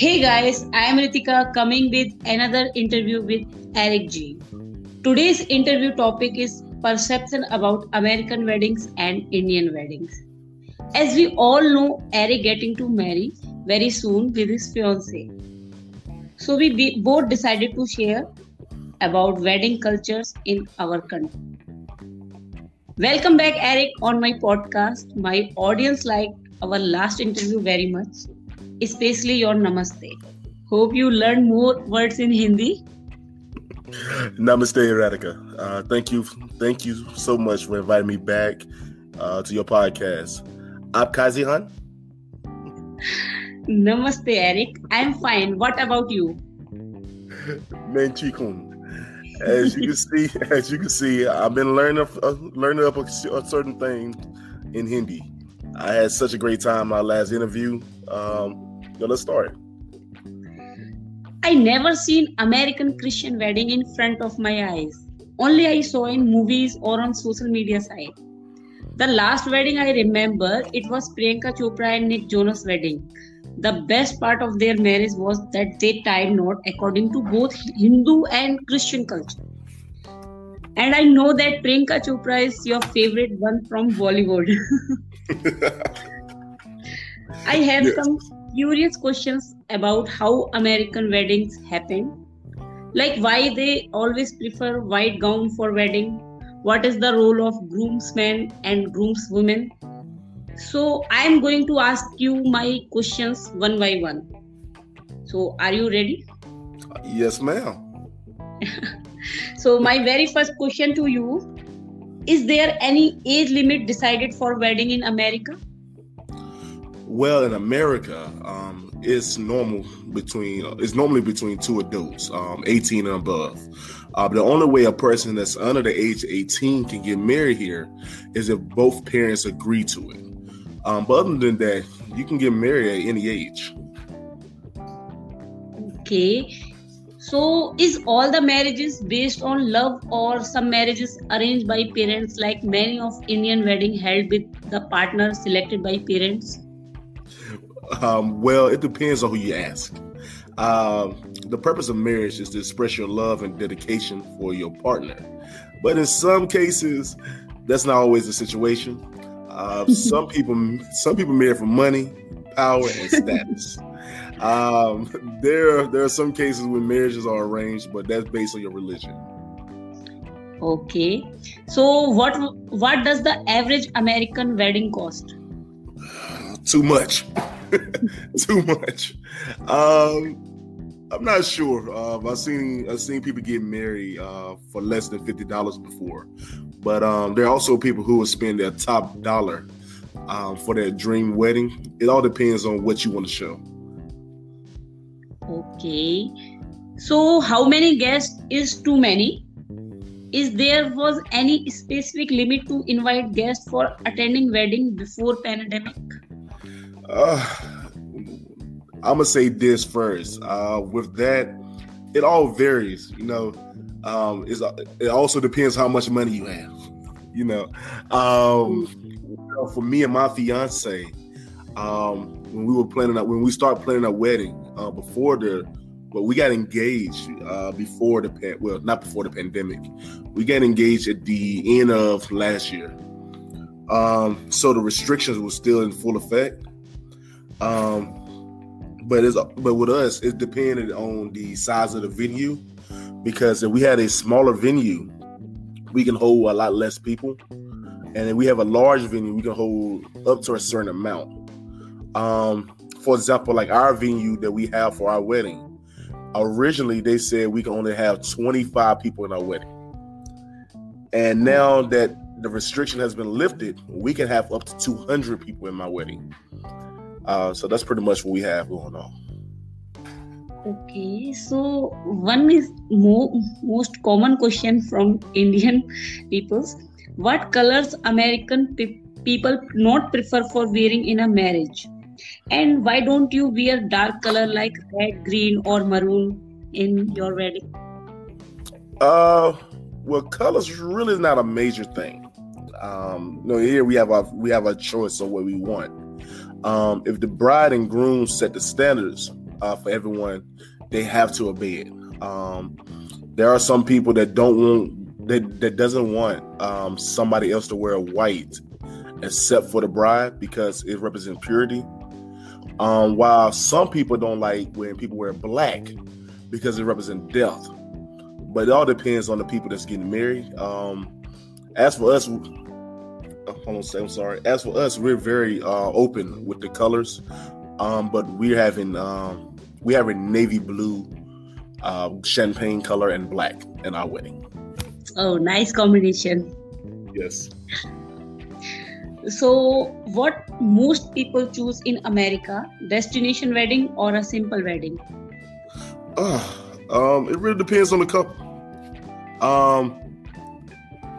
Hey guys, I am Ritika coming with another interview with Eric G. Today's interview topic is perception about American weddings and Indian weddings. As we all know, Eric getting to marry very soon with his fiance. So we both decided to share about wedding cultures in our country. Welcome back, Eric, on my podcast. My audience liked our last interview very much, especially your namaste. Hope you learn more words in Hindi. Namaste, Radhika. Uh, thank you, thank you so much for inviting me back uh, to your podcast. Kazi han? Namaste, Eric. I'm fine. What about you? Main chikun as you can see, as you can see, I've been learning uh, learning up a, a, certain thing in Hindi. I had such a great time my last interview. Um, so let's start. I never seen American Christian wedding in front of my eyes. Only I saw in movies or on social media site. The last wedding I remember, it was Priyanka Chopra and Nick Jonas wedding the best part of their marriage was that they tied knot according to both Hindu and Christian culture. And I know that Priyanka Chopra is your favorite one from Bollywood. I have yes. some curious questions about how American weddings happen. Like why they always prefer white gown for wedding. What is the role of groomsmen and groomswomen? So I am going to ask you my questions one by one. So are you ready? Yes, ma'am. so my very first question to you is there any age limit decided for wedding in America? Well, in America, um, it's normal between it's normally between two adults, um, 18 and above. Uh, the only way a person that's under the age of 18 can get married here is if both parents agree to it. Um, but other than that, you can get married at any age. Okay. So, is all the marriages based on love, or some marriages arranged by parents, like many of Indian wedding held with the partner selected by parents? Um, well, it depends on who you ask. Um, the purpose of marriage is to express your love and dedication for your partner, but in some cases, that's not always the situation. Uh, some people, some people marry for money, power, and status. um, there, there are some cases where marriages are arranged, but that's based on your religion. Okay, so what what does the average American wedding cost? Too much, too much. Um, I'm not sure. Uh, I've seen I've seen people get married uh, for less than fifty dollars before, but um, there are also people who will spend their top dollar um, for their dream wedding. It all depends on what you want to show. Okay. So, how many guests is too many? Is there was any specific limit to invite guests for attending wedding before pandemic? Uh, I'm gonna say this first. Uh, with that, it all varies. You know, um, it also depends how much money you have. You know, um, for me and my fiance, um, when we were planning out, when we started planning our wedding, uh, before the, but we got engaged uh, before the pan, well, not before the pandemic. We got engaged at the end of last year. Um, so the restrictions were still in full effect. Um, but it's but with us, it depended on the size of the venue because if we had a smaller venue, we can hold a lot less people, and if we have a large venue, we can hold up to a certain amount. Um, for example, like our venue that we have for our wedding, originally they said we can only have 25 people in our wedding, and now that the restriction has been lifted, we can have up to 200 people in my wedding. Uh, so that's pretty much what we have going on. Okay, so one is more, most common question from Indian peoples: What colors American pe- people not prefer for wearing in a marriage, and why don't you wear dark color like red, green, or maroon in your wedding? Uh, well, colors really is not a major thing. Um, no, here we have a we have a choice of what we want. Um, if the bride and groom set the standards, uh, for everyone, they have to obey it. Um, there are some people that don't want that that doesn't want um, somebody else to wear white except for the bride because it represents purity. Um, while some people don't like when people wear black because it represents death. But it all depends on the people that's getting married. Um, as for us, hold on, say I'm sorry. As for us, we're very uh, open with the colors, um, but we're having um, we have a navy blue, uh, champagne color, and black in our wedding. Oh, nice combination. Yes. So, what most people choose in America: destination wedding or a simple wedding? Uh, um, it really depends on the couple. Um,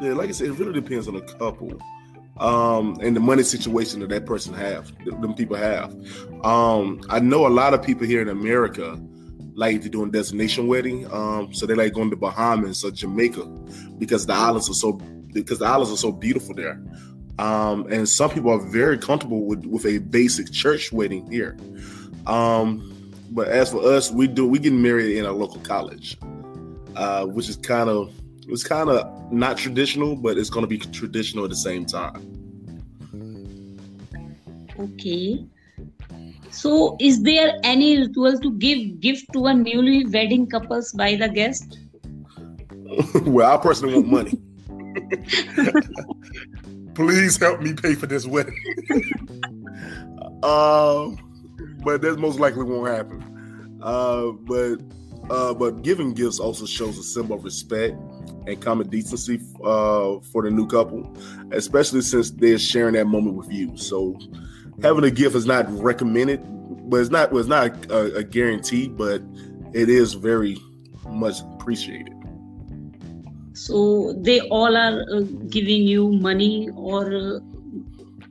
yeah, like I said, it really depends on the couple um, and the money situation that that person have, them people have. Um, I know a lot of people here in America like to do a destination wedding. Um, so they like going to Bahamas or Jamaica because the islands are so because the islands are so beautiful there. Um, and some people are very comfortable with, with a basic church wedding here. Um, but as for us, we do we get married in a local college, uh, which is kind of it's kind of not traditional, but it's going to be traditional at the same time. Okay. So, is there any ritual to give gift to a newly wedding couples by the guest? well, I personally want money. Please help me pay for this wedding. um, but that most likely won't happen. Uh, but uh, but giving gifts also shows a symbol of respect and common decency uh, for the new couple, especially since they're sharing that moment with you. So having a gift is not recommended, but it's not it's not a, a guarantee, but it is very much appreciated. So they all are uh, giving you money or uh,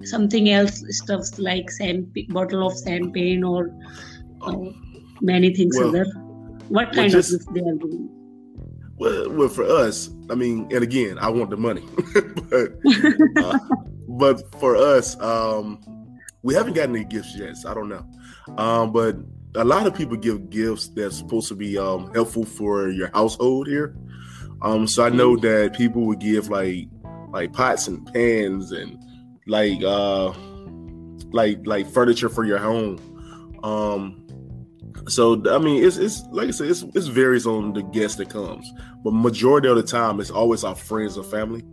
something else, stuff like sand bottle of champagne or uh, many things well, other. What kind well, just, of gift they are giving? Well, well, for us, I mean, and again, I want the money, but uh, but for us, um, we haven't gotten any gifts yet. So I don't know, um, but a lot of people give gifts that's supposed to be um, helpful for your household here. Um, so I know mm. that people would give like like pots and pans and like uh like like furniture for your home. Um, so I mean, it's it's like I said, it's it varies on the guest that comes, but majority of the time, it's always our friends or family.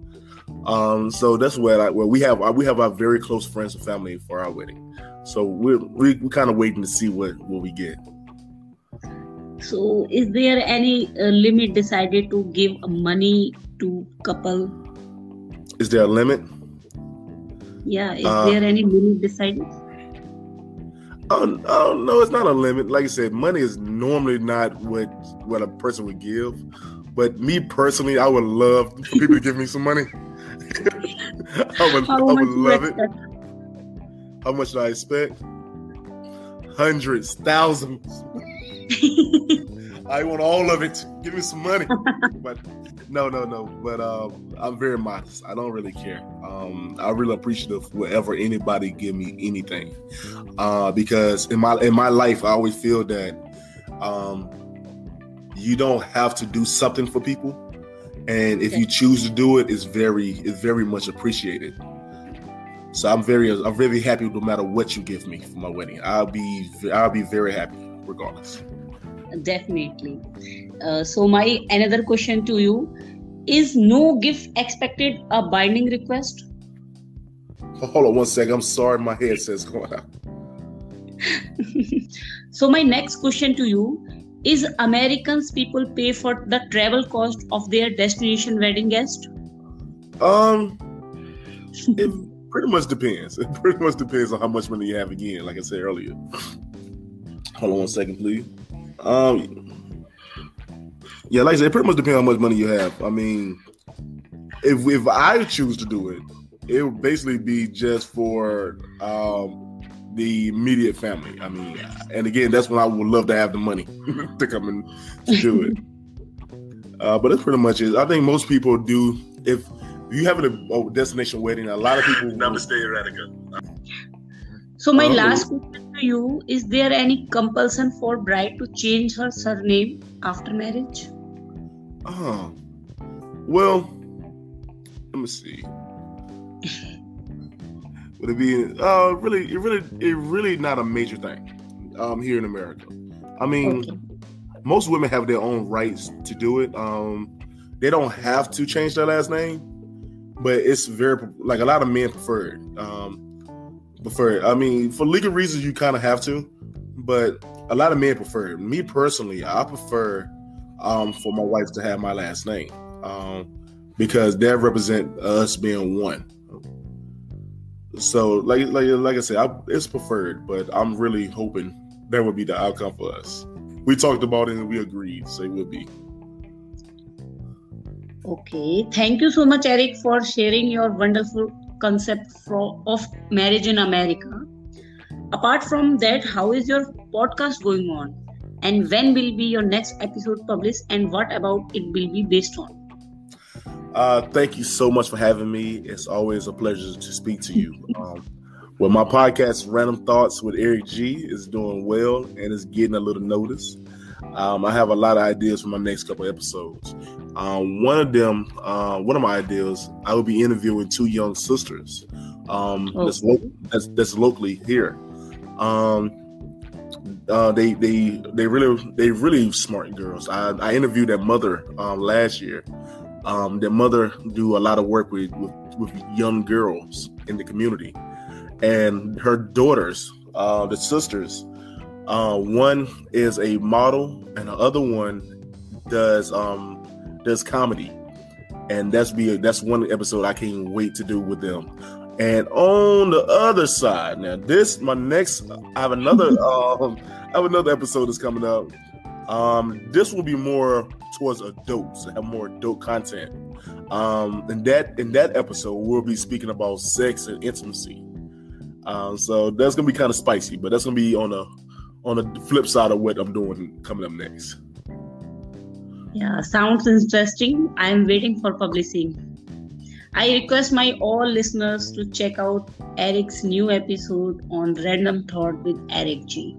Um, so that's where like where we have our, we have our very close friends and family for our wedding. So we're we, we're kind of waiting to see what what we get. So, is there any uh, limit decided to give money to couple? Is there a limit? Yeah, is uh, there any limit decided? Oh, oh no, it's not a limit. Like I said, money is normally not what what a person would give. But me personally, I would love for people to give me some money. I would, I would love it. How much do I expect? Hundreds, thousands. I want all of it. Give me some money. but no, no, no. But um, I'm very modest. I don't really care. Um, I really appreciative wherever anybody give me anything, uh, because in my in my life, I always feel that um, you don't have to do something for people, and if you choose to do it, it's very it's very much appreciated. So I'm very I'm very happy no matter what you give me for my wedding. I'll be I'll be very happy regardless. Definitely. Uh, so my another question to you is no gift expected a binding request? Hold on one second. I'm sorry, my head says going out. so my next question to you is Americans people pay for the travel cost of their destination wedding guest? Um it pretty much depends. It pretty much depends on how much money you have again, like I said earlier. Hold on one second, please. Um, yeah, like I said, it pretty much depends on how much money you have. I mean, if if I choose to do it, it would basically be just for um, the immediate family. I mean, and again, that's when I would love to have the money to come and do it. Uh, but that's pretty much it. I think most people do. If you have a, a destination wedding, a lot of people. Namaste, Radhika. So my uh, last question to you is there any compulsion for bride to change her surname after marriage? Uh, well, let me see. Would it be uh really it really it really not a major thing um here in America. I mean okay. most women have their own rights to do it. Um they don't have to change their last name, but it's very like a lot of men prefer it. Um prefer it. I mean, for legal reasons you kind of have to, but a lot of men prefer it. Me personally, I prefer um for my wife to have my last name. Um because that represent us being one. So, like, like, like I said, I, it's preferred, but I'm really hoping that would be the outcome for us. We talked about it and we agreed, so it would be. Okay, thank you so much, Eric, for sharing your wonderful concept for, of marriage in America. Apart from that, how is your podcast going on? And when will be your next episode published? And what about it will be based on? Uh, thank you so much for having me. It's always a pleasure to speak to you. Um, well, my podcast, Random Thoughts with Eric G, is doing well and is getting a little notice. Um, I have a lot of ideas for my next couple episodes. Um, one of them, uh, one of my ideas, I will be interviewing two young sisters um, oh. that's, lo- that's, that's, locally here. Um, uh, they they they really they really smart girls. I, I interviewed their mother um, last year, um, their mother do a lot of work with, with, with young girls in the community, and her daughters, uh, the sisters, uh, one is a model, and the other one does um, does comedy, and that's be that's one episode I can't wait to do with them. And on the other side, now this my next, I have another um, I have another episode that's coming up. Um, this will be more towards adults, have more adult content. Um, in that in that episode, we'll be speaking about sex and intimacy. Um, so that's gonna be kind of spicy, but that's gonna be on the on the flip side of what I'm doing coming up next. Yeah, sounds interesting. I'm waiting for publishing. I request my all listeners to check out Eric's new episode on Random Thought with Eric G.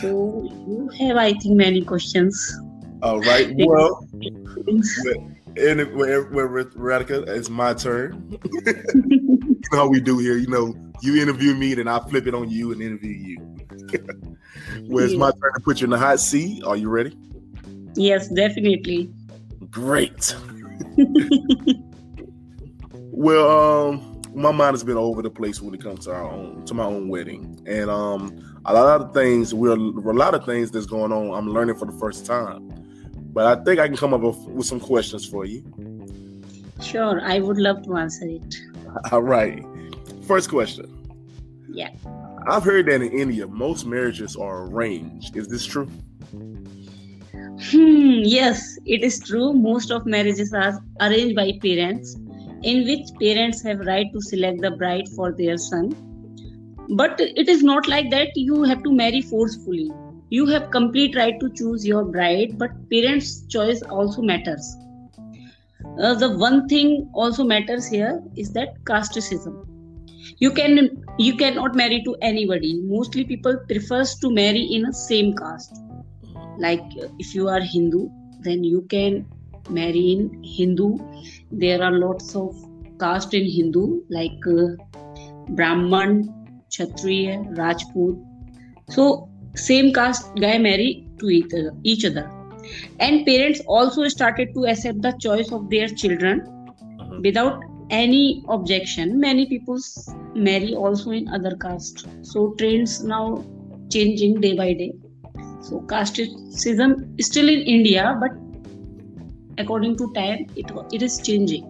So you have, I think, many questions. All right. Well, and where, where Radhika, it's my turn. you know how we do here. You know, you interview me, then I flip it on you and interview you. well, it's yeah. my turn to put you in the hot seat. Are you ready? Yes, definitely. Great. well, um, my mind has been all over the place when it comes to our own to my own wedding, and um, a lot of things we're a lot of things that's going on. I'm learning for the first time but I think I can come up with, some questions for you. Sure, I would love to answer it. All right. First question. Yeah. I've heard that in India, most marriages are arranged. Is this true? Hmm, yes, it is true. Most of marriages are arranged by parents, in which parents have right to select the bride for their son. But it is not like that you have to marry forcefully you have complete right to choose your bride but parents choice also matters. Uh, the one thing also matters here is that casteism. You can you cannot marry to anybody. Mostly people prefers to marry in a same caste. Like if you are hindu then you can marry in hindu. There are lots of caste in hindu like uh, brahman kshatriya rajput. So same caste guy marry to each other and parents also started to accept the choice of their children uh-huh. without any objection. Many people marry also in other caste. So trends now changing day by day. So casteism is still in india but according to time it, it is changing.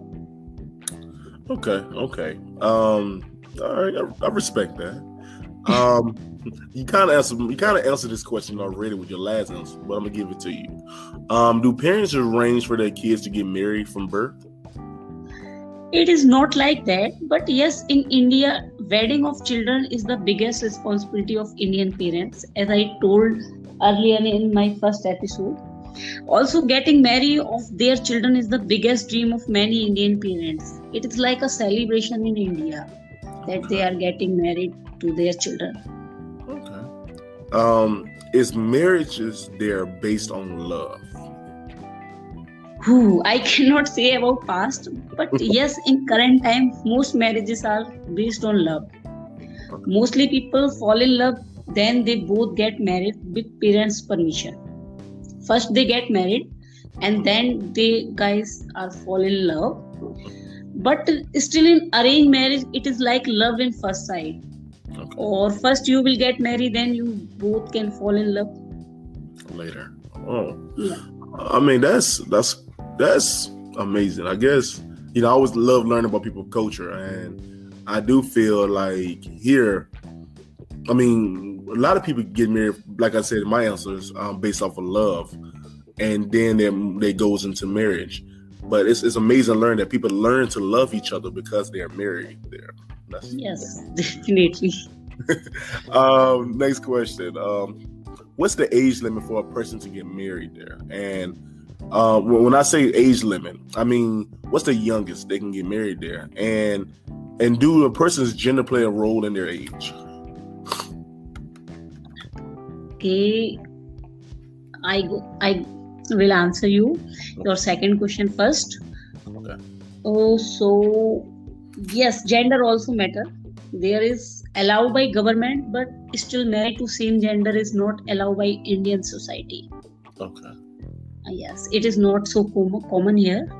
Okay okay. Um all right I, I respect that. Um you kind of answered you kind of answered this question already with your last answer, but I'm gonna give it to you. Um, do parents arrange for their kids to get married from birth? It is not like that, but yes, in India, wedding of children is the biggest responsibility of Indian parents, as I told earlier in my first episode. Also, getting married of their children is the biggest dream of many Indian parents. It is like a celebration in India that they are getting married to their children. Um, is marriages there based on love? Who I cannot say about past, but yes, in current time, most marriages are based on love. Mostly people fall in love, then they both get married with parents' permission. First they get married, and then they guys are fall in love. But still in arranged marriage, it is like love in first sight. Okay. Or first you will get married, then you both can fall in love later. Oh, yeah. I mean that's that's that's amazing. I guess you know I always love learning about people's culture, and I do feel like here, I mean, a lot of people get married. Like I said, my answers um, based off of love, and then they they goes into marriage. But it's it's amazing to learn that people learn to love each other because they are married. There. That's, yes, definitely. um, next question. Um, what's the age limit for a person to get married there? And uh, when I say age limit, I mean what's the youngest they can get married there, and and do a person's gender play a role in their age? Okay, I I will answer you your second question first. Okay. Oh, so yes, gender also matter. There is allowed by government, but still married to same gender is not allowed by Indian society. Okay. Uh, yes, it is not so com- common here.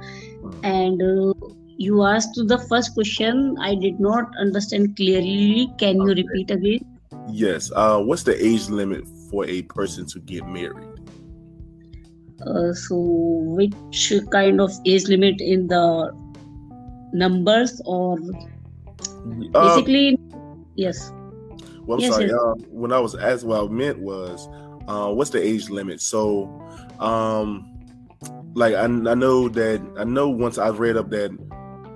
And uh, you asked the first question. I did not understand clearly. Can okay. you repeat again? Yes. Uh, what's the age limit for a person to get married? Uh, so, which kind of age limit in the numbers or uh, basically? Yes. Well, I'm yes, sorry. Yes. Uh, when I was asked, what I meant was, uh, what's the age limit? So, um, like I, I know that I know once I've read up that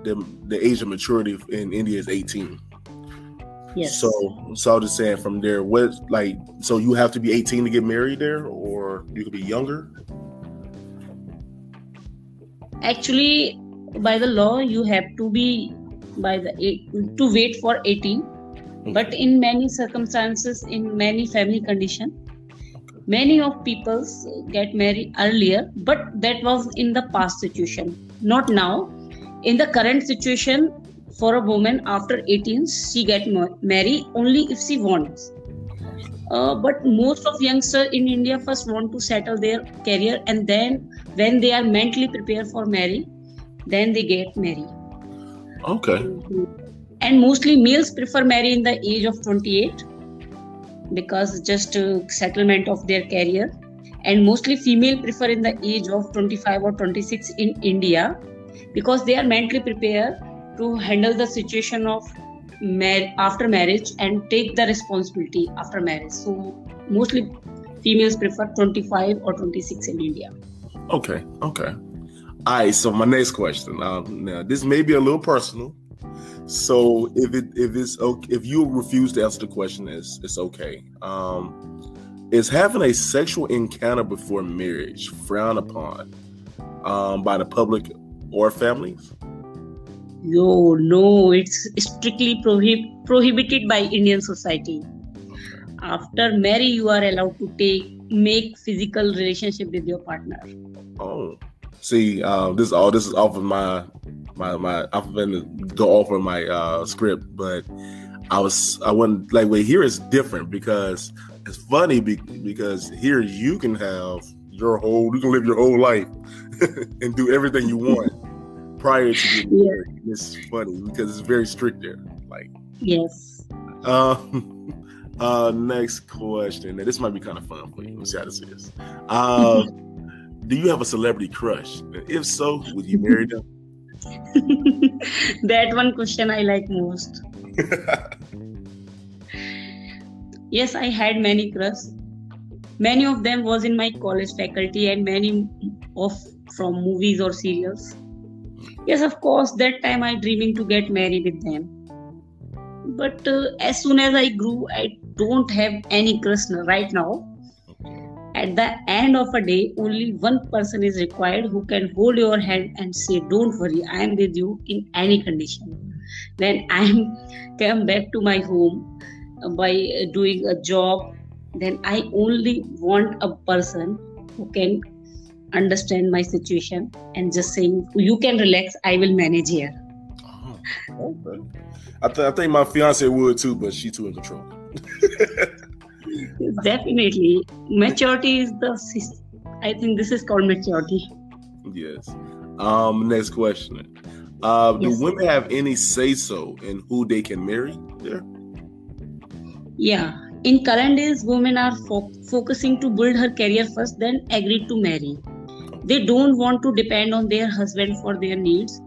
the the age of maturity in India is 18. Yes. So, so I was just saying from there, what like, so you have to be 18 to get married there, or you could be younger. Actually, by the law, you have to be by the to wait for 18 but in many circumstances in many family condition many of people get married earlier but that was in the past situation. Not now. In the current situation for a woman after 18 she get married only if she wants. Uh, but most of youngsters in india first want to settle their career and then when they are mentally prepared for marriage then they get married. Okay. And mostly males prefer marry in the age of 28 because just uh, settlement of their career. And mostly female prefer in the age of 25 or 26 in india because they are mentally prepared to handle the situation of mar- after marriage and take the responsibility after marriage. So mostly females prefer 25 or 26 in india. Okay okay all right so my next question um, now this may be a little personal so if it if it's okay, if you refuse to answer the question, it's it's okay. Um, is having a sexual encounter before marriage frowned upon um, by the public or families? No, no, it's strictly prohib- prohibited by Indian society. After marriage, you are allowed to take make physical relationship with your partner. Oh, see, uh, this all this is off of my my my I've been go over my uh, script, but I was I wasn't like wait here is different because it's funny be, because here you can have your whole you can live your whole life and do everything you want prior to getting yeah. married. It's funny because it's very strict there. Like yes. Um. Uh, next question. Now, this might be kind of fun for you. Let's see how this is. Uh, do you have a celebrity crush? If so, would you marry them? that one question I like most. yes, I had many crushes. Many of them was in my college faculty and many of from movies or serials. Yes, of course, that time I dreaming to get married with them. But uh, as soon as I grew, I don't have any crush right now at the end of a day, only one person is required who can hold your hand and say, Don't worry, I am with you in any condition. When I am come back to my home uh, by uh, doing a job then I only want a person who can understand my situation and just saying, "You can relax. I will manage here." Oh, okay. I, th- I think my fiance would too, but she too in control. Definitely, maturity is the. I think this is called maturity. Yes. Um. Next question. Uh, yes. Do women have any say so in who they can marry? There. Yeah. In current days, women are fo- focusing to build her career first, then agree to marry. They don't want to depend on their husband for their needs.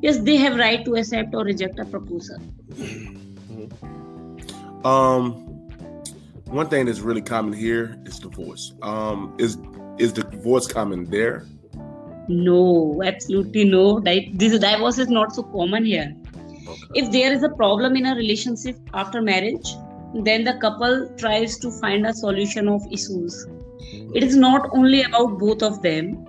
Yes, they have right to accept or reject a proposal. Um, one thing that's really common here is divorce. Um, is is divorce common there? No, absolutely no. This divorce is not so common here. Okay. If there is a problem in a relationship after marriage, then the couple tries to find a solution of issues. It is not only about both of them.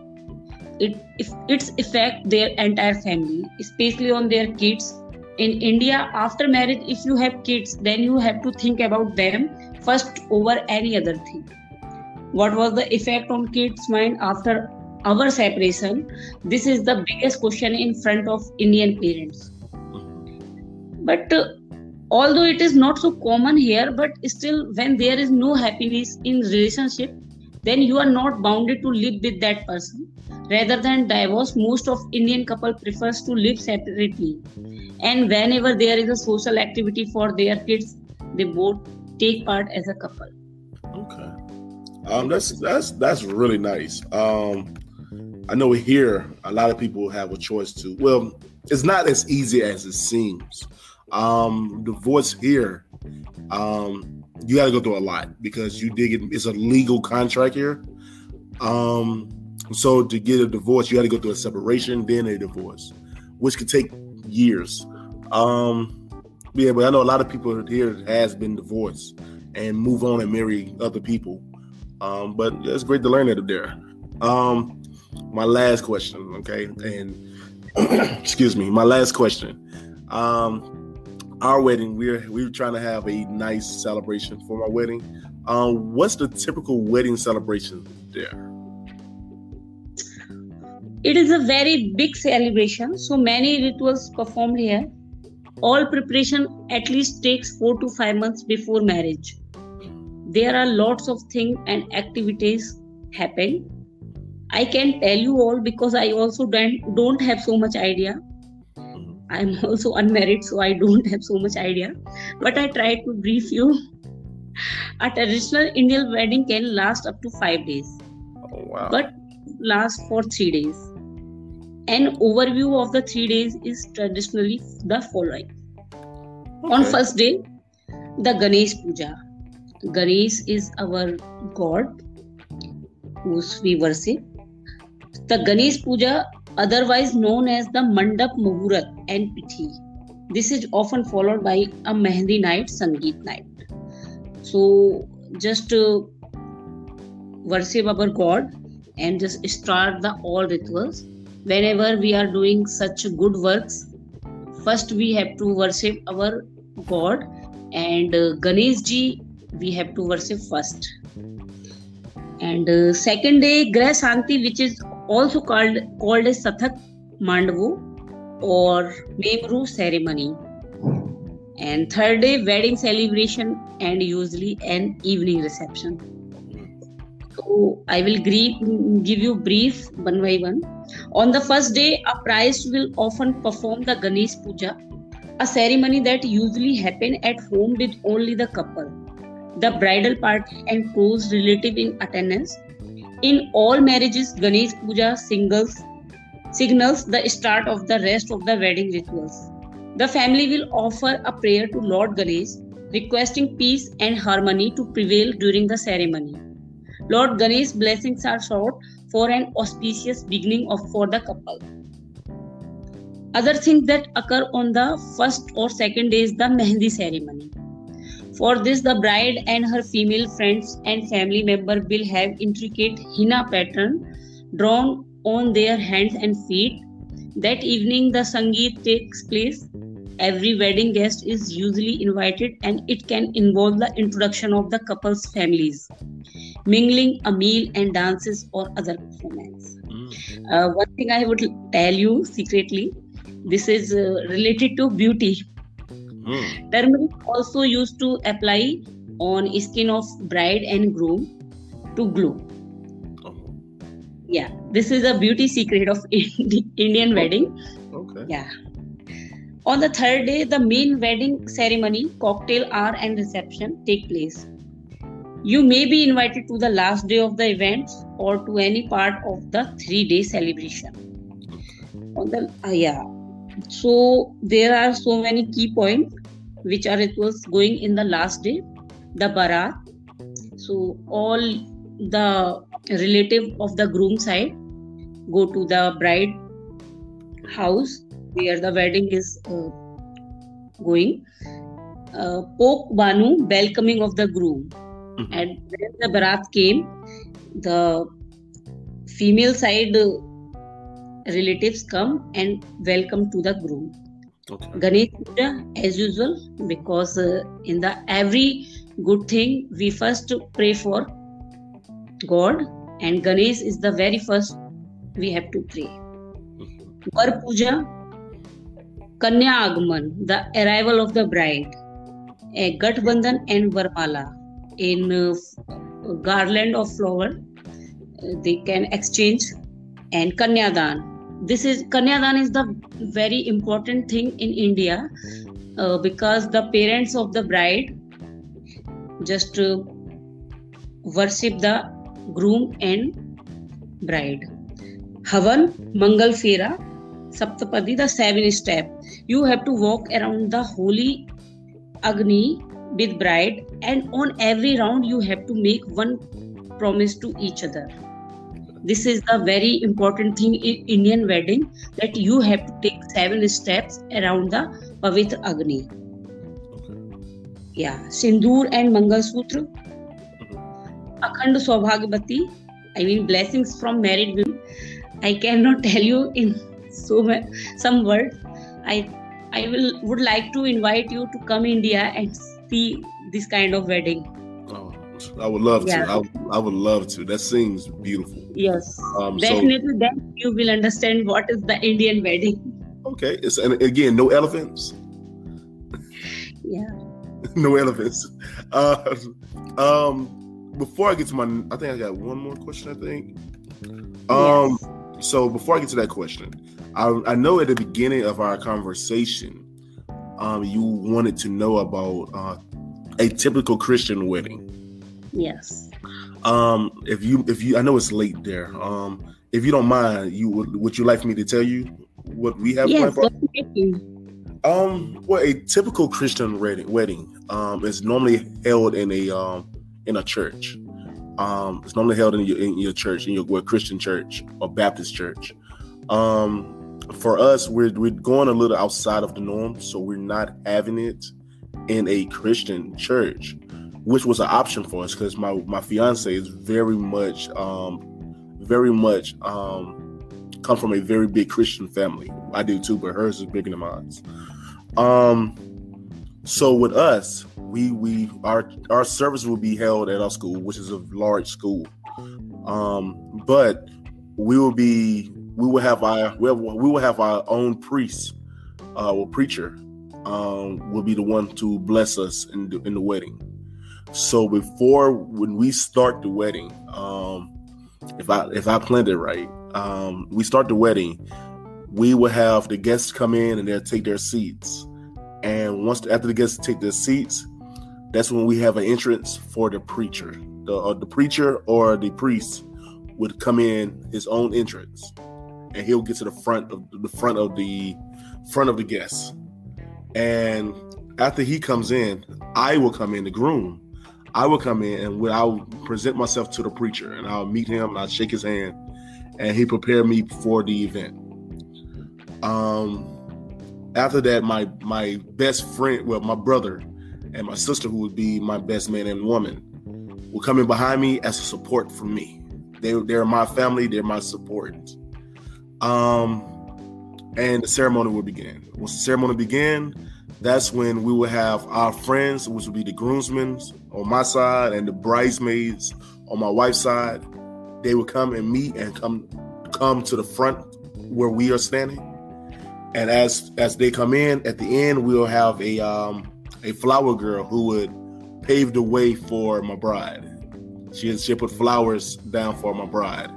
It if it's affect their entire family, especially on their kids. In India, after marriage, if you have kids, then you have to think about them first over any other thing. What was the effect on kids' mind after our separation? This is the biggest question in front of indian parents. But uh, although it is not so common here but still when there is no happiness in relationship then you are not bounded to live with that person. Rather than divorce most of indian couple prefers to live separately. And whenever there is a social activity for their kids they both take part as a couple okay um that's that's that's really nice um I know here a lot of people have a choice to. Well, it's not as easy as it seems. Um, divorce here, um, you got to go through a lot because you dig it. It's a legal contract here. Um, so to get a divorce, you got to go through a separation, then a divorce, which could take years. Um, yeah, but I know a lot of people here has been divorced and move on and marry other people. Um, but it's great to learn that there. Um, my last question, okay? And excuse me, my last question. Um, our wedding, we're we're trying to have a nice celebration for my wedding. Um, what's the typical wedding celebration there? It is a very big celebration, so many rituals performed here. All preparation at least takes four to five months before marriage. There are lots of things and activities happen I can tell you all because I also don't don't have so much idea. I'm also unmarried, so I don't have so much idea. But I try to brief you. A traditional Indian wedding can last up to five days. Oh, wow. But last for three days. An overview of the three days is traditionally the following. Okay. On first day, the Ganesh Puja. Ganesh is our god whose we worship the Ganesh Puja, otherwise known as the Mandap Muhurat and Pithi. This is often followed by a Mehndi night, Sangeet night. So just uh, worship our God and just start the all rituals. Whenever we are doing such good works, first we have to worship our God and uh, Ganesh ji we have to worship first. And uh, second day, Grah Shanti, which is also called called as Sathak Mandvu or Memru ceremony. And third day, wedding celebration and usually an evening reception. So I will give you brief one by one. On the first day, a priest will often perform the Ganesh Puja, a ceremony that usually happen at home with only the couple, the bridal party and close relative in attendance in all marriages, Ganesh Puja singles, signals the start of the rest of the wedding rituals. The family will offer a prayer to Lord Ganesh, requesting peace and harmony to prevail during the ceremony. Lord Ganesh's blessings are sought for an auspicious beginning of for the couple. Other things that occur on the first or second day is the Mehndi ceremony. For this, the bride and her female friends and family member will have intricate henna pattern drawn on their hands and feet. That evening, the Sangeet takes place. Every wedding guest is usually invited and it can involve the introduction of the couple's families mingling a meal and dances or other performance mm. uh, one thing i would tell you secretly this is uh, related to beauty mm. turmeric also used to apply on skin of bride and groom to glow oh. yeah this is a beauty secret of indian wedding okay yeah on the third day, the main wedding ceremony, cocktail hour, and reception take place. You may be invited to the last day of the events or to any part of the three day celebration. On the uh, yeah, so there are so many key points which are it was going in the last day. The barat, so all the relative of the groom side go to the bride house where the wedding is uh, going. Uh, Poke Banu, welcoming of the groom. Mm-hmm. And when the Barat came, the female side uh, relatives come and welcome to the groom. Okay. Ganesh Puja, as usual, because uh, in the every good thing we first pray for God, and Ganesh is the very first we have to pray. Mm-hmm. Var Puja, Kanya Agman, the arrival of the bride, a Gatbandhan and Varmala in uh, garland of flower uh, they can exchange and Kanyadan. This is Kanyadan is the very important thing in India uh, because the parents of the bride just uh, worship the groom and bride. Havan, Mangal Fera, Saptapadi, the seven step. You have to walk around the holy Agni with bride, and on every round, you have to make one promise to each other. This is the very important thing in Indian wedding that you have to take seven steps around the Pavitra Agni. Yeah, Sindoor and Mangal Sutra. Akhand Saubhagyavati, I mean blessings from married women. I cannot tell you in so some words i i will would like to invite you to come india and see this kind of wedding. Oh, i would love yeah. to I, I, would love to. That seems beautiful. Yes. Um, definitely so, then you will understand what is the indian wedding. Okay. It's and again no elephants? Yeah. No elephants. Uh, um before i get to my i think i got one more question i think. Um yes. so before i get to that question I, I know at the beginning of our conversation, um, you wanted to know about uh, a typical Christian wedding. Yes. Um, if you if you I know it's late there. Um, if you don't mind, you would would you like me to tell you what we have? Yes. Um, well, a typical Christian wedding wedding um is normally held in a um in a church. Um, it's normally held in your in your church, in your well, Christian church or Baptist church. Um, for us, we're we're going a little outside of the norm, so we're not having it in a Christian church, which was an option for us because my my fiance is very much um very much um come from a very big Christian family. I do too, but hers is bigger than mine. Um so with us, we we our our service will be held at our school, which is a large school. Um, but we will be we will have our we, will have our own priest uh, or preacher um, will be the one to bless us in the, in the wedding. So before when we start the wedding, um, if I if I planned it right, um, we start the wedding. We will have the guests come in and they'll take their seats. And once after the guests take their seats, that's when we have an entrance for the preacher. The, uh, the preacher or the priest would come in his own entrance and he'll get to the front of the front of the front of the guests. And after he comes in, I will come in, the groom. I will come in and I'll present myself to the preacher and I'll meet him and I'll shake his hand and he prepared me for the event. Um, after that, my my best friend, well, my brother and my sister, who would be my best man and woman, will come in behind me as a support for me. They they're my family, they're my support. Um, and the ceremony will begin. Once the ceremony begin, that's when we will have our friends, which will be the groomsmen on my side and the bridesmaids on my wife's side. They will come and meet and come come to the front where we are standing. And as as they come in, at the end, we'll have a um, a flower girl who would pave the way for my bride. She she put flowers down for my bride,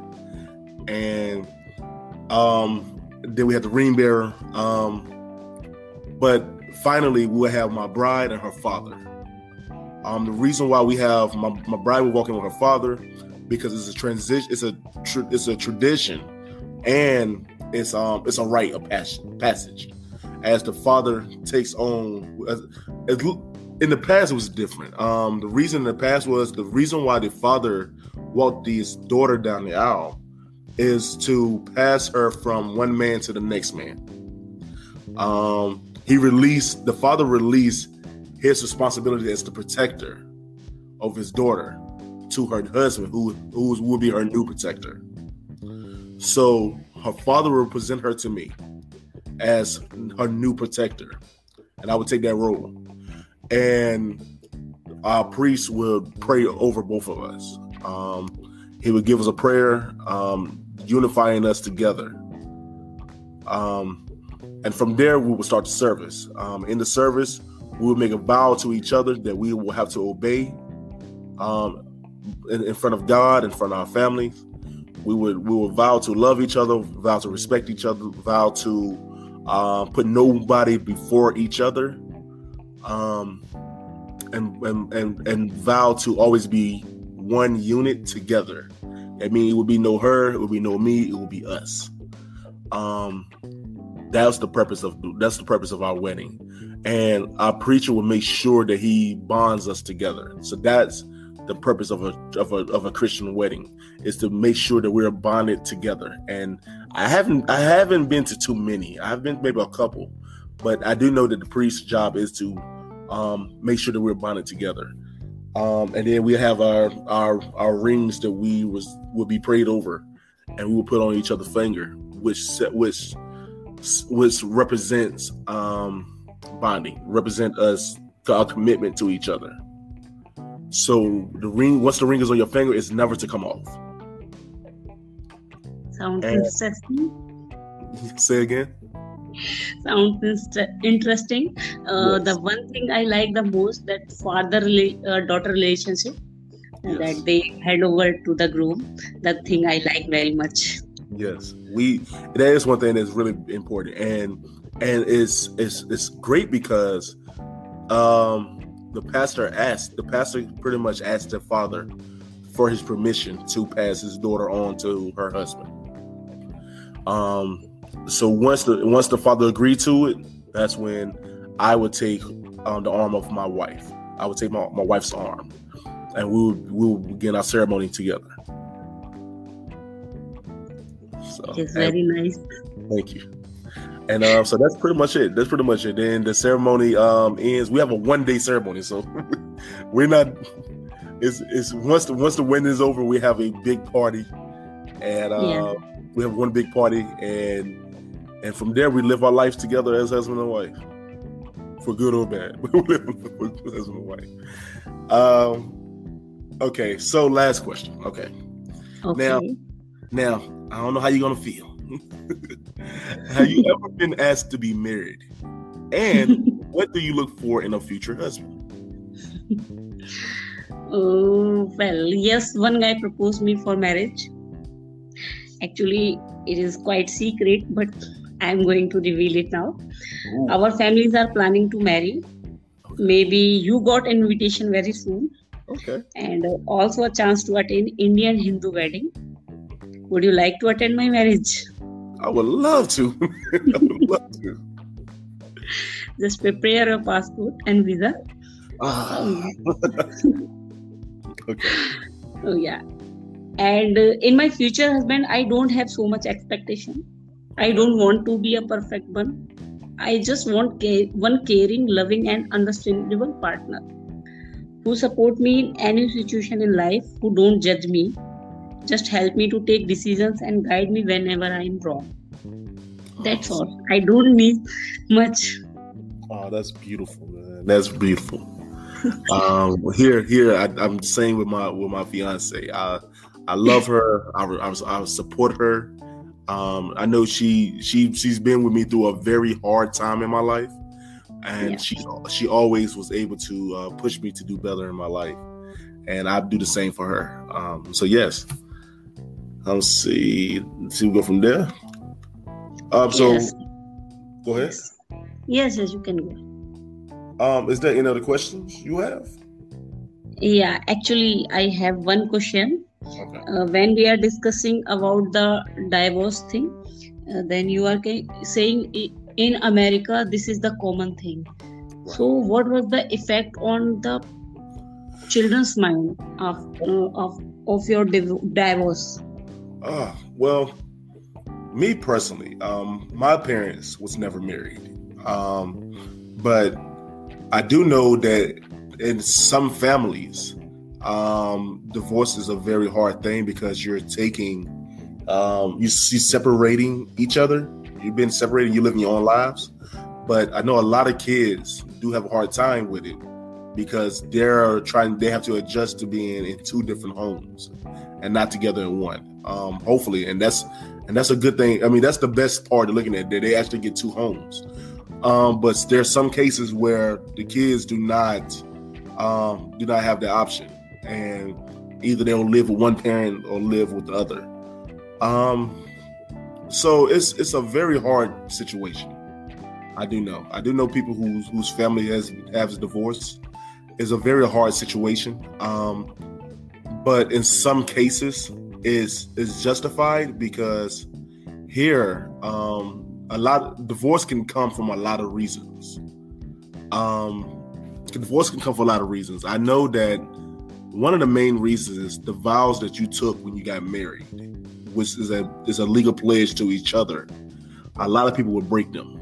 and um, then we had the ring bearer. Um, but finally, we will have my bride and her father. Um, the reason why we have my, my bride will walk in with her father because it's a transition. It's a tr- it's a tradition, and it's um it's a rite of passage. As the father takes on, as, as, in the past it was different. Um, the reason in the past was the reason why the father walked his daughter down the aisle is to pass her from one man to the next man. Um, he released the father released his responsibility as the protector of his daughter to her husband, who who will be her new protector. So her father will present her to me as her new protector, and I would take that role. And our priest would pray over both of us. Um, he would give us a prayer, um, unifying us together. Um, and from there, we would start the service. Um, in the service, we would make a vow to each other that we will have to obey um, in, in, front of God, in front of our families. We would we would vow to love each other, vow to respect each other, vow to uh, put nobody before each other, um, and, and and and vow to always be one unit together. I mean, it would be no her, it would be no me, it would be us. Um, that's the purpose of that's the purpose of our wedding, and our preacher will make sure that he bonds us together. So that's the purpose of a of a of a Christian wedding is to make sure that we're bonded together. And I haven't I haven't been to too many. I've been maybe a couple, but I do know that the priest's job is to um, make sure that we're bonded together. Um, and then we have our our our rings that we was will be prayed over, and we will put on each other's finger, which which which represents um, bonding, represent us our commitment to each other. So the ring, once the ring is on your finger, it's never to come off. Sounds and, interesting. Say again. Sounds interesting. Uh, yes. The one thing I like the most that father uh, daughter relationship yes. that they head over to the groom. That thing I like very much. Yes, we that is one thing that's really important, and and it's it's it's great because um the pastor asked the pastor pretty much asked the father for his permission to pass his daughter on to her husband. Um, so once the once the father agreed to it, that's when I would take um, the arm of my wife. I would take my, my wife's arm, and we would we would begin our ceremony together. So, it's very nice. Thank you. And um, so that's pretty much it. That's pretty much it. Then the ceremony um, ends. We have a one day ceremony, so we're not. It's it's once the once the wedding is over, we have a big party, and uh, yeah. we have one big party, and and from there we live our lives together as husband and wife, for good or bad. we live as husband and wife. Um, okay, so last question. Okay. okay. Now, now I don't know how you're gonna feel. Have you ever been asked to be married? And what do you look for in a future husband? Oh, well, yes, one guy proposed me for marriage. Actually, it is quite secret, but I'm going to reveal it now. Ooh. Our families are planning to marry. Maybe you got invitation very soon. Okay. And also a chance to attend Indian Hindu wedding. Would you like to attend my marriage? I would love to. I would love to. Just prepare your passport and visa. Ah. okay. Oh yeah. And uh, in my future husband, I don't have so much expectation. I don't want to be a perfect one. I just want one caring, loving, and understandable partner who support me in any situation in life, who don't judge me, just help me to take decisions and guide me whenever I'm wrong. That's all. I don't need much. Oh, that's beautiful, man. That's beautiful. um, here, here, I, am saying with my with my fiance. I I love her. I, I, I support her. Um, I know she she she's been with me through a very hard time in my life, and yeah. she she always was able to uh, push me to do better in my life, and I do the same for her. Um, so yes, let's see. Let's see, we go from there. Um, so yes. go ahead. Yes, yes, you can go. Um, is there any other questions you have? Yeah, actually, I have one question. Okay. Uh, when we are discussing about the divorce thing, uh, then you are saying in America this is the common thing. Right. So, what was the effect on the children's mind of uh, of of your div- divorce? Ah, well, me personally, um, my parents was never married, um, but I do know that in some families, um, divorce is a very hard thing because you're taking, um, you see separating each other. You've been separated. You living your own lives, but I know a lot of kids do have a hard time with it because they're trying. They have to adjust to being in two different homes and not together in one. Um, hopefully, and that's and that's a good thing. I mean, that's the best part of looking at it. They actually get two homes. Um, but there's some cases where the kids do not um, do not have the option, and either they'll live with one parent or live with the other. Um, so it's it's a very hard situation. I do know. I do know people whose whose family has has divorced. It's a very hard situation. Um, but in some cases, is is justified because here um a lot divorce can come from a lot of reasons um divorce can come for a lot of reasons i know that one of the main reasons is the vows that you took when you got married which is a is a legal pledge to each other a lot of people will break them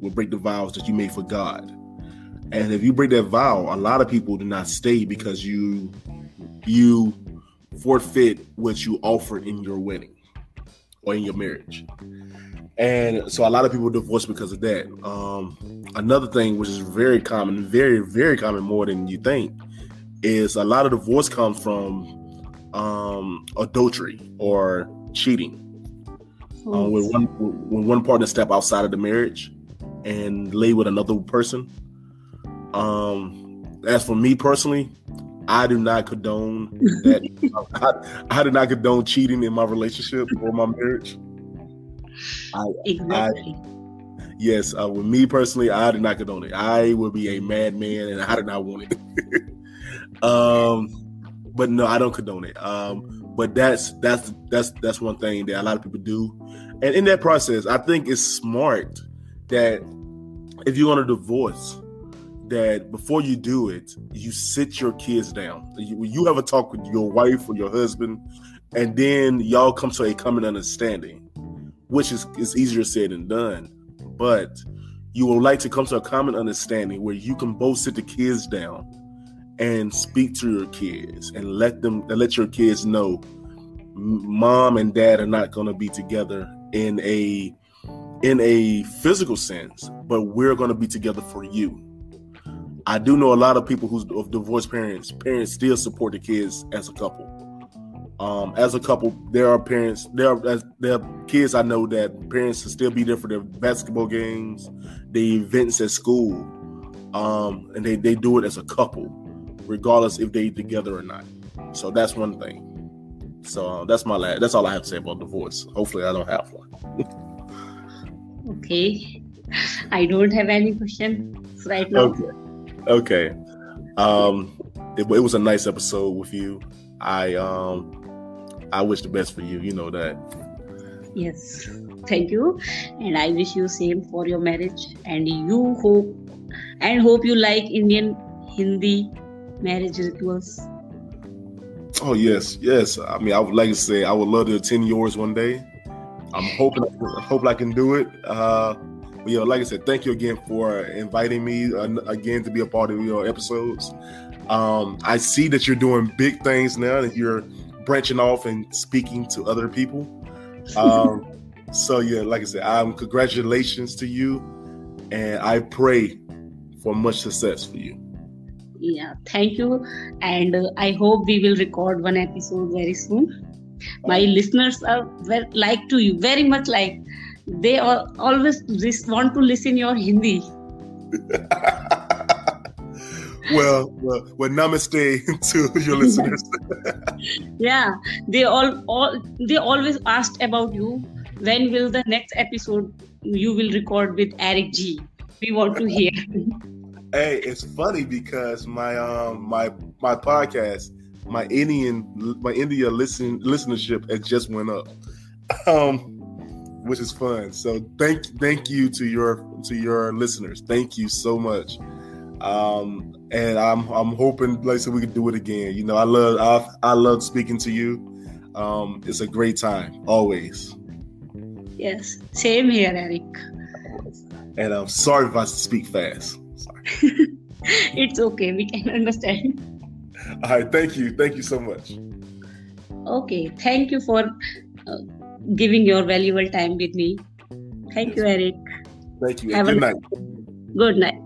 will break the vows that you made for god and if you break that vow a lot of people do not stay because you you forfeit what you offered in your wedding or in your marriage. And so a lot of people divorce because of that. Um, another thing, which is very common, very, very common more than you think, is a lot of divorce comes from um, adultery or cheating. Um, when one when one partner step outside of the marriage and lay with another person. Um, as for me personally, I do not condone that. I, I, do not condone cheating in my relationship or my marriage. I, exactly. I, yes, uh, with me personally, I do not condone it. I would be a madman, and I do not want it. um, but no, I don't condone it. Um, but that's that's that's that's one thing that a lot of people do, and in that process, I think it's smart that if you're going to divorce that before you do it, you sit your kids down. You, you have a talk with your wife or your husband, and then y'all come to a common understanding, which is, is easier said than done. But you would like to come to a common understanding where you can both sit the kids down and speak to your kids and let them and let your kids know mom and dad are not going to be together in a in a physical sense but we're going to be together for you I do know a lot of people who's of divorced parents. Parents still support the kids as a couple. Um, as a couple, there are parents. There are there are kids I know that parents still be there for their basketball games, the events at school, um, and they they do it as a couple, regardless if they eat together or not. So that's one thing. So uh, that's my last. That's all I have to say about divorce. Hopefully, I don't have one. okay, I don't have any question right now. Okay okay. Um, it, it, was a nice episode with you. I um, I wish the best for you. You know that. Yes, thank you, and I wish you same for your marriage. And you hope and hope you like Indian Hindi marriage rituals. Oh yes, yes. I mean, I would like to say I would love to attend yours one day. I'm hoping, I hope I can do it. Uh, but yo, like I said, thank you again for inviting me uh, again to be a part of your episodes. Um, I see that you're doing big things now, that you're branching off and speaking to other people. Um, So yeah, like I said, um, congratulations to you, and I pray for much success for you. Yeah, thank you, and uh, I hope we will record one episode very soon. My listeners are very like to you, very much like they all, always want to listen your Hindi. well, well, well, namaste to your listeners. yeah, they all, all they always asked about you. When will the next episode you will record with Eric G? We want to hear. Hey, it's funny because my um my my podcast, my Indian my India listen listenership has just went up. Um which is fun. So thank thank you to your to your listeners. Thank you so much. Um, and I'm I'm hoping, like I said, we can do it again. You know, I love I, I love speaking to you. Um, it's a great time always. Yes, same here, Eric. And I'm sorry if I speak fast. It's okay. We can understand. All right. Thank you. Thank you so much. Okay. Thank you for uh, giving your valuable time with me. Thank you, Eric. Thank you. Have good night. Good night.